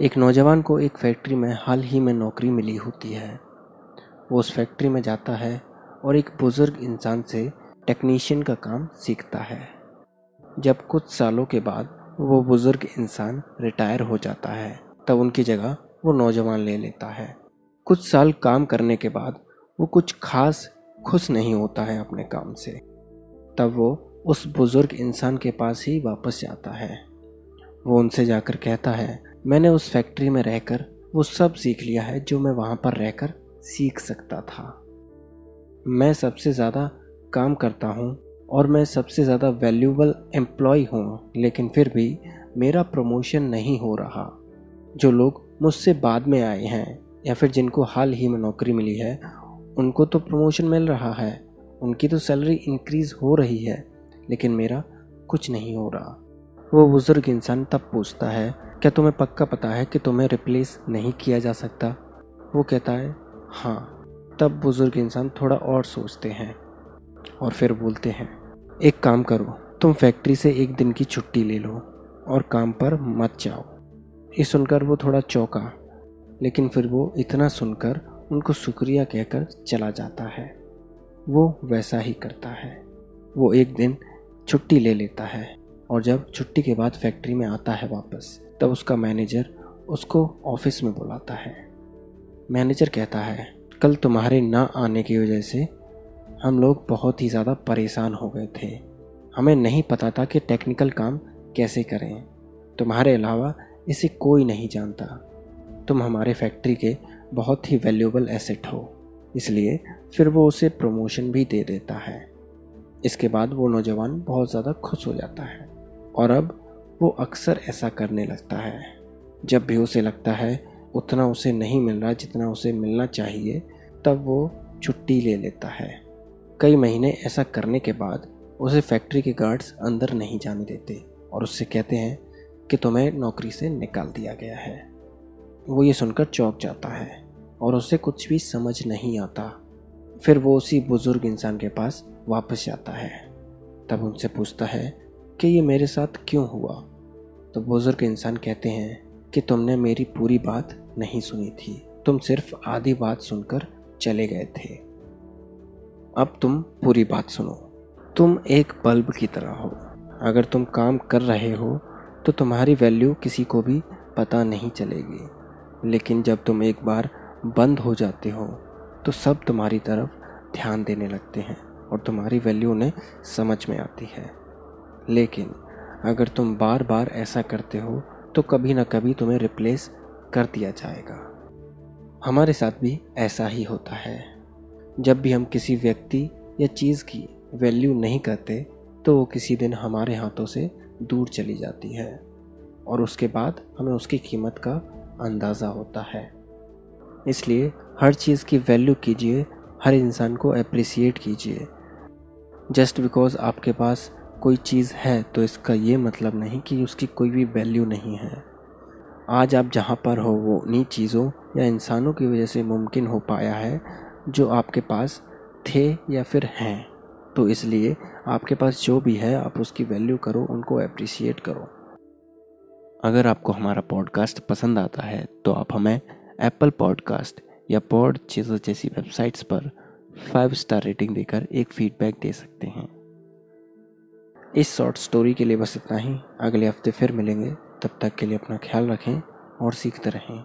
एक नौजवान को एक फैक्ट्री में हाल ही में नौकरी मिली होती है। वो उस फैक्ट्री में जाता है और एक बुज़ुर्ग इंसान से टेक्नीशियन का काम सीखता है। जब कुछ सालों के बाद वो बुज़ुर्ग इंसान रिटायर हो जाता है, तब उनकी जगह वो नौजवान ले लेता है। कुछ साल काम करने के बाद वो कुछ खास खुश नहीं होता है अपने काम से। तब वो उस बुज़ुर्ग इंसान के पास ही वापस जाता है। वो उनसे जाकर कहता है मैंने उस फैक्ट्री में रहकर वो सब सीख लिया है जो मैं वहाँ पर रहकर सीख सकता था। मैं सबसे ज़्यादा काम करता हूँ और मैं सबसे ज़्यादा वैल्यूबल एम्प्लॉय हूँ, लेकिन फिर भी मेरा प्रमोशन नहीं हो रहा। जो लोग मुझसे बाद में आए हैं या फिर जिनको हाल ही में नौकरी मिली है, उनको तो प्रमोशन मिल रहा है, उनकी तो सैलरी इंक्रीज हो रही है, लेकिन मेरा कुछ नहीं हो रहा। वो बुज़ुर्ग इंसान तब पूछता है क्या तुम्हें पक्का पता है कि तुम्हें रिप्लेस नहीं किया जा सकता? वो कहता है हाँ। तब बुज़ुर्ग इंसान थोड़ा और सोचते हैं और फिर बोलते हैं, एक काम करो, तुम फैक्ट्री से एक दिन की छुट्टी ले लो और काम पर मत जाओ। ये सुनकर वो थोड़ा चौंका, लेकिन फिर वो इतना सुनकर उनको शुक्रिया कहकर चला जाता है। वो वैसा ही करता है। वो एक दिन छुट्टी ले लेता है। और जब छुट्टी के बाद फैक्ट्री में आता है वापस, तब उसका मैनेजर उसको ऑफ़िस में बुलाता है। मैनेजर कहता है, कल तुम्हारे ना आने की वजह से हम लोग बहुत ही ज़्यादा परेशान हो गए थे। हमें नहीं पता था कि टेक्निकल काम कैसे करें। तुम्हारे अलावा इसे कोई नहीं जानता। तुम हमारे फैक्ट्री के बहुत ही वैल्यूबल एसेट हो, इसलिए फिर वो उसे प्रमोशन भी दे देता है। इसके बाद वो नौजवान बहुत ज़्यादा खुश हो जाता है। और अब वो अक्सर ऐसा करने लगता है। जब भी उसे लगता है, उतना उसे नहीं मिल रहा जितना उसे मिलना चाहिए, तब वो छुट्टी ले लेता है। कई महीने ऐसा करने के बाद उसे फैक्ट्री के गार्ड्स अंदर नहीं जाने देते और उससे कहते हैं कि तुम्हें नौकरी से निकाल दिया गया है। वो ये सुनकर चौंक जाता है और उसे कुछ भी समझ नहीं आता। फिर वो उसी बुज़ुर्ग इंसान के पास वापस जाता है। तब उनसे पूछता है कि ये मेरे साथ क्यों हुआ? तो बुज़ुर्ग इंसान कहते हैं कि तुमने मेरी पूरी बात नहीं सुनी थी। तुम सिर्फ़ आधी बात सुनकर चले गए थे। अब तुम पूरी बात सुनो। तुम एक बल्ब की तरह हो। अगर तुम काम कर रहे हो तो तुम्हारी वैल्यू किसी को भी पता नहीं चलेगी। लेकिन जब तुम एक बार बंद हो जाते हो तो सब तुम्हारी तरफ़ ध्यान देने लगते हैं और तुम्हारी वैल्यू उन्हें समझ में आती है। लेकिन अगर तुम बार बार ऐसा करते हो तो कभी ना कभी तुम्हें रिप्लेस कर दिया जाएगा। हमारे साथ भी ऐसा ही होता है। जब भी हम किसी व्यक्ति या चीज़ की वैल्यू नहीं करते तो वो किसी दिन हमारे हाथों से दूर चली जाती है और उसके बाद हमें उसकी कीमत का अंदाज़ा होता है। इसलिए हर चीज़ की वैल्यू कीजिए, हर इंसान को अप्रिसिएट कीजिए। जस्ट बिकॉज़ आपके पास कोई चीज़ है तो इसका ये मतलब नहीं कि उसकी कोई भी वैल्यू नहीं है। आज आप जहाँ पर हो, वो उन्हीं चीज़ों या इंसानों की वजह से मुमकिन हो पाया है, जो आपके पास थे या फिर हैं। तो इसलिए आपके पास जो भी है, आप उसकी वैल्यू करो, उनको अप्रिसिएट करो। अगर आपको हमारा पॉडकास्ट पसंद आता है तो आप हमें एप्पल पॉडकास्ट या पॉड चीज़ों जैसी वेबसाइट्स पर फाइव स्टार रेटिंग देकर एक फीडबैक दे सकते हैं। इस शॉर्ट स्टोरी के लिए बस इतना ही। अगले हफ़्ते फिर मिलेंगे। तब तक के लिए अपना ख्याल रखें और सीखते रहें।